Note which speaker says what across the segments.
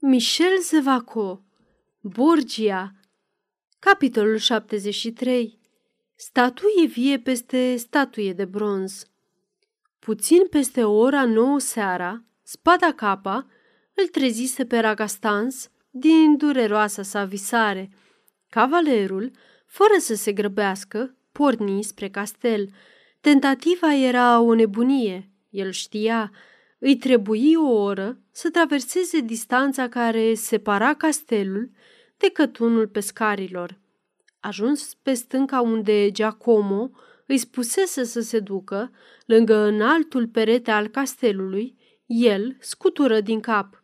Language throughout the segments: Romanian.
Speaker 1: Michel Zevaco Borgia Capitolul 73 Statuie vie peste statuie de bronz Puțin peste ora nouă seara, spada capa îl trezise pe Ragastans din dureroasa sa visare. Cavalerul, fără să se grăbească, porni spre castel. Tentativa era o nebunie, el știa, îi trebuie o oră să traverseze distanța care separa castelul de cătunul pescarilor. Ajuns pe stânca unde Giacomo îi spusese să se ducă, lângă înaltul perete al castelului, el scutură din cap.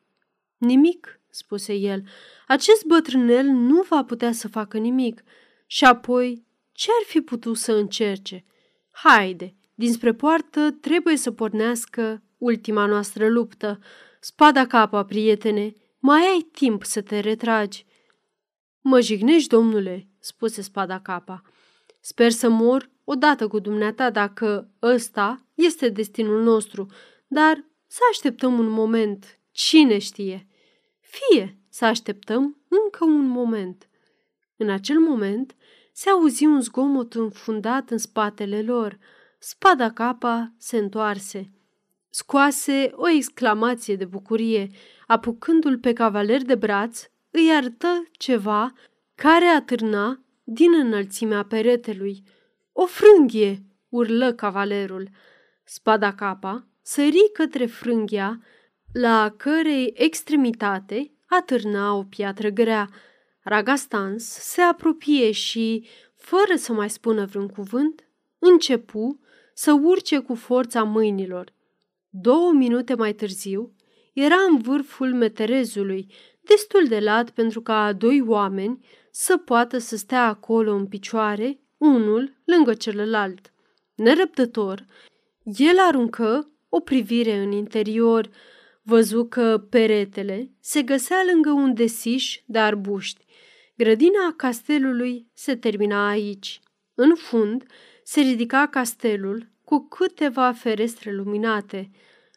Speaker 1: Nimic, spuse el, acest bătrânel nu va putea să facă nimic. Și apoi, ce ar fi putut să încerce? Haide, dinspre poartă trebuie să pornească ultima noastră luptă. Spada capa, prietene, mai ai timp să te retragi. Mă jignești, domnule, spuse spada capa. Sper să mor odată cu dumneata dacă ăsta este destinul nostru, dar să așteptăm un moment. Cine știe? Fie să așteptăm încă un moment. În acel moment se auzi un zgomot înfundat în spatele lor. Spada capa se întoarse scoase o exclamație de bucurie, apucându-l pe cavaler de braț, îi arătă ceva care atârna din înălțimea peretelui. O frânghie!" urlă cavalerul. Spada capa sări către frânghia, la cărei extremitate atârna o piatră grea. Ragastans se apropie și, fără să mai spună vreun cuvânt, începu să urce cu forța mâinilor. Două minute mai târziu, era în vârful meterezului, destul de lat pentru ca doi oameni să poată să stea acolo în picioare, unul lângă celălalt. Nerăbdător, el aruncă o privire în interior, văzu că peretele se găsea lângă un desiș de arbuști. Grădina castelului se termina aici. În fund se ridica castelul cu câteva ferestre luminate.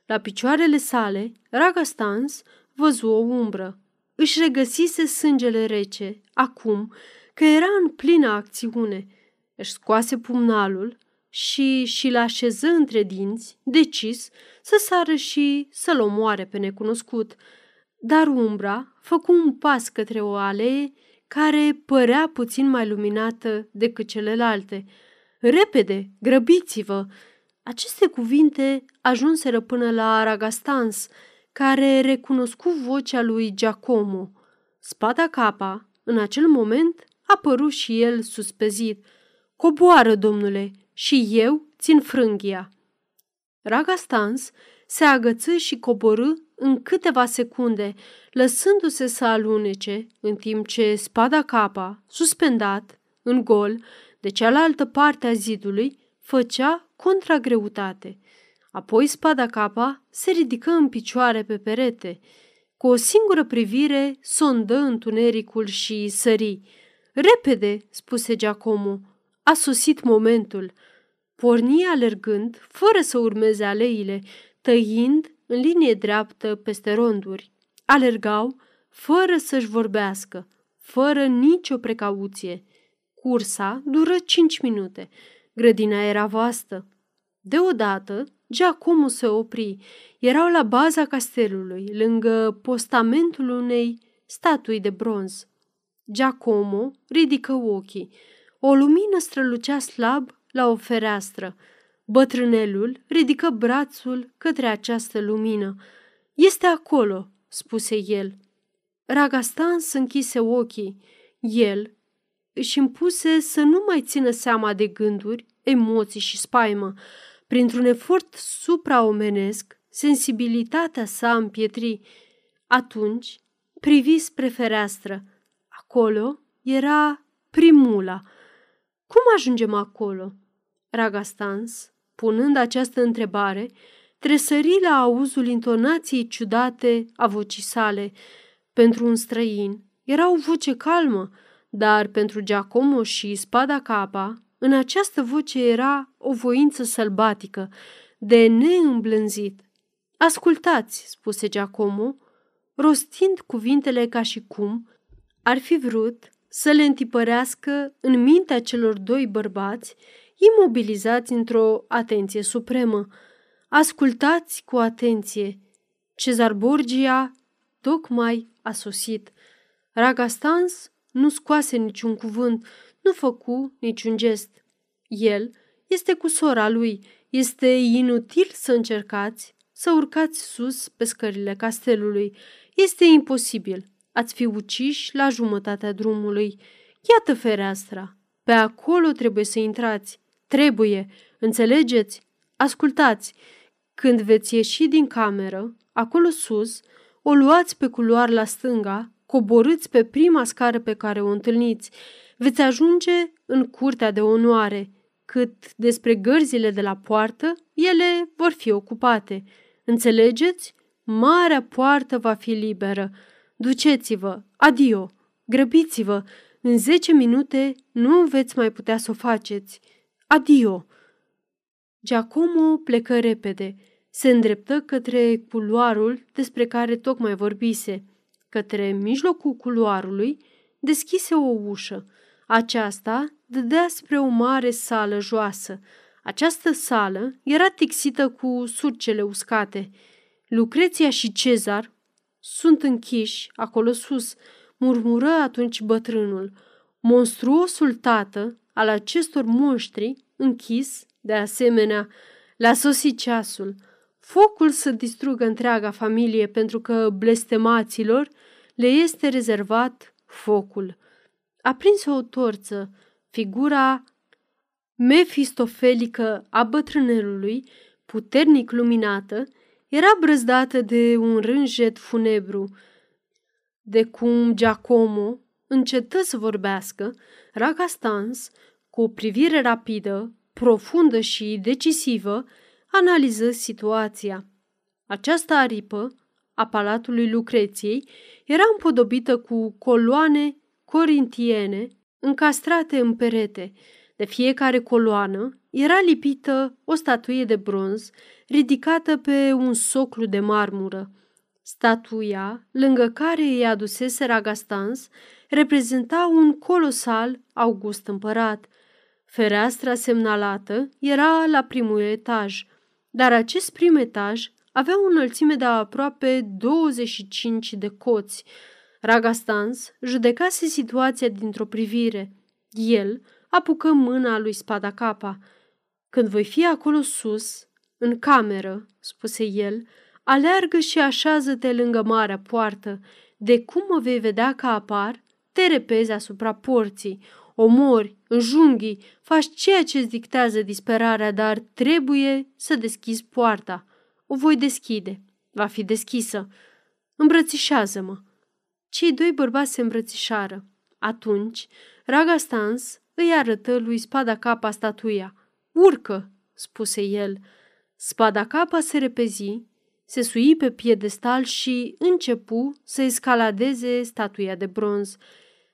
Speaker 1: La picioarele sale, Ragastans văzu o umbră. Își regăsise sângele rece, acum că era în plină acțiune. Își scoase pumnalul și și-l așeză între dinți, decis să sară și să-l omoare pe necunoscut. Dar umbra făcu un pas către o alee care părea puțin mai luminată decât celelalte – Repede, grăbiți-vă! Aceste cuvinte ajunseră până la Aragastans, care recunoscu vocea lui Giacomo. Spada capa, în acel moment, apăru și el suspezit. Coboară, domnule, și eu țin frânghia. Ragastans se agăță și coborâ în câteva secunde, lăsându-se să alunece, în timp ce spada capa, suspendat, în gol, de cealaltă parte a zidului, făcea contragreutate. Apoi spada capa se ridică în picioare pe perete. Cu o singură privire sondă întunericul și sări. Repede, spuse Giacomo, a sosit momentul. Porni alergând, fără să urmeze aleile, tăind în linie dreaptă peste ronduri. Alergau fără să-și vorbească, fără nicio precauție. Cursa dură cinci minute. Grădina era vastă. Deodată, Giacomo se opri. Erau la baza castelului, lângă postamentul unei statui de bronz. Giacomo ridică ochii. O lumină strălucea slab la o fereastră. Bătrânelul ridică brațul către această lumină. Este acolo, spuse el. Ragastan închise ochii. El își impuse să nu mai țină seama de gânduri, emoții și spaimă. Printr-un efort supraomenesc, sensibilitatea sa împietri. Atunci privi spre fereastră. Acolo era primula. Cum ajungem acolo? Ragastans, punând această întrebare, tresări la auzul intonației ciudate a vocii sale. Pentru un străin era o voce calmă, dar pentru Giacomo și spada capa, în această voce era o voință sălbatică, de neîmblânzit. Ascultați, spuse Giacomo, rostind cuvintele ca și cum ar fi vrut să le întipărească în mintea celor doi bărbați imobilizați într-o atenție supremă. Ascultați cu atenție. Cezar Borgia tocmai a sosit. Ragastans nu scoase niciun cuvânt, nu făcu niciun gest. El este cu sora lui. Este inutil să încercați să urcați sus pe scările castelului. Este imposibil. Ați fi uciși la jumătatea drumului. Iată fereastra. Pe acolo trebuie să intrați. Trebuie. Înțelegeți? Ascultați. Când veți ieși din cameră, acolo sus, o luați pe culoar la stânga, coborâți pe prima scară pe care o întâlniți. Veți ajunge în curtea de onoare. Cât despre gărzile de la poartă, ele vor fi ocupate. Înțelegeți? Marea poartă va fi liberă. Duceți-vă, adio, grăbiți-vă, în zece minute nu veți mai putea să o faceți. Adio! Giacomo plecă repede. Se îndreptă către culoarul despre care tocmai vorbise. Către mijlocul culoarului deschise o ușă. Aceasta dădea spre o mare sală joasă. Această sală era tixită cu surcele uscate. Lucreția și Cezar sunt închiși acolo sus, murmură atunci bătrânul. Monstruosul tată al acestor monștri, închis, de asemenea, le-a sosit ceasul. Focul să distrugă întreaga familie pentru că blestemaților le este rezervat focul. A prins o torță, figura mefistofelică a bătrânelului, puternic luminată, era brăzdată de un rânjet funebru. De cum Giacomo încetă să vorbească, Ragastans, cu o privire rapidă, profundă și decisivă, analiză situația. Această aripă a palatului Lucreției era împodobită cu coloane corintiene încastrate în perete. De fiecare coloană era lipită o statuie de bronz ridicată pe un soclu de marmură. Statuia, lângă care îi adusese Ragastans, reprezenta un colosal August împărat. Fereastra semnalată era la primul etaj, dar acest prim etaj avea o înălțime de aproape 25 de coți. Ragastans judecase situația dintr-o privire. El apucă mâna lui Spada Capa. Când voi fi acolo sus, în cameră, spuse el, aleargă și așează-te lângă marea poartă. De cum mă vei vedea că apar, te repezi asupra porții, omori, înjunghii, faci ceea ce îți dictează disperarea, dar trebuie să deschizi poarta. O voi deschide. Va fi deschisă. Îmbrățișează-mă. Cei doi bărbați se îmbrățișară. Atunci, Raga Stans îi arătă lui Spada Capa statuia. Urcă, spuse el. Spada Capa se repezi, se sui pe piedestal și începu să escaladeze statuia de bronz.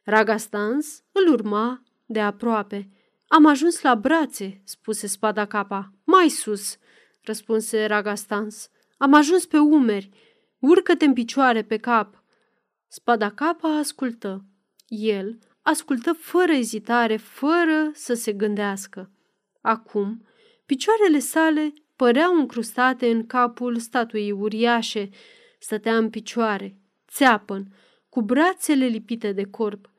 Speaker 1: Ragastans îl urma de aproape. Am ajuns la brațe, spuse Spada Capa. Mai sus, răspunse Ragastans. Am ajuns pe umeri. Urcă-te în picioare pe cap. Spada Capa ascultă. El ascultă fără ezitare, fără să se gândească. Acum, picioarele sale păreau încrustate în capul statuii uriașe. Stătea în picioare, țeapăn, cu brațele lipite de corp.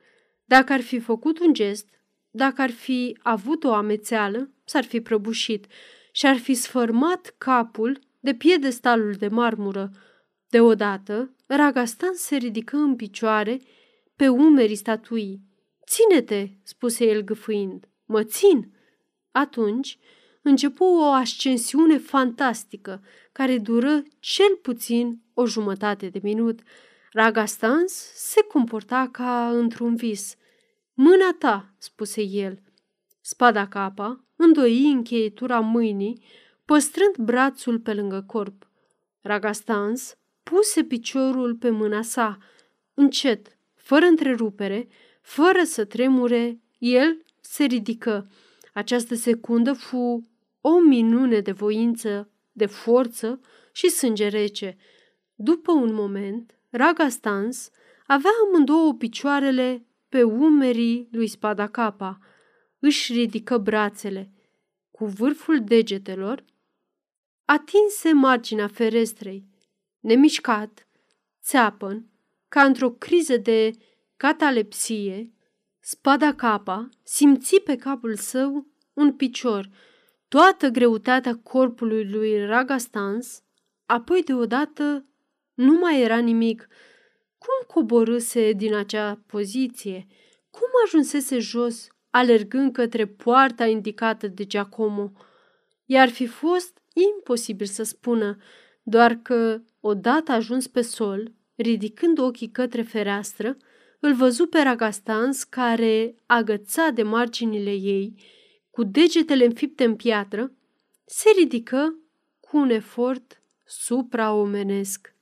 Speaker 1: Dacă ar fi făcut un gest, dacă ar fi avut o amețeală, s-ar fi prăbușit și ar fi sfărmat capul de piedestalul de marmură. Deodată, Ragastan se ridică în picioare pe umerii statuii. Ține-te, spuse el gâfâind. Mă țin! Atunci începu o ascensiune fantastică, care dură cel puțin o jumătate de minut. Ragastans se comporta ca într-un vis. Mâna ta, spuse el. Spada capa îndoi încheietura mâinii, păstrând brațul pe lângă corp. Ragastans puse piciorul pe mâna sa. Încet, fără întrerupere, fără să tremure, el se ridică. Această secundă fu o minune de voință, de forță și sânge rece. După un moment, Ragastans avea amândouă picioarele pe umerii lui Spadacapa. Își ridică brațele. Cu vârful degetelor atinse marginea ferestrei. Nemișcat, țeapăn, ca într-o criză de catalepsie, spada capa simți pe capul său un picior, toată greutatea corpului lui Ragastans, apoi deodată nu mai era nimic. Cum coborâse din acea poziție? Cum ajunsese jos, alergând către poarta indicată de Giacomo? I-ar fi fost imposibil să spună, doar că, odată ajuns pe sol, ridicând ochii către fereastră, îl văzu pe Ragastans care, agăța de marginile ei, cu degetele înfipte în piatră, se ridică cu un efort supraomenesc.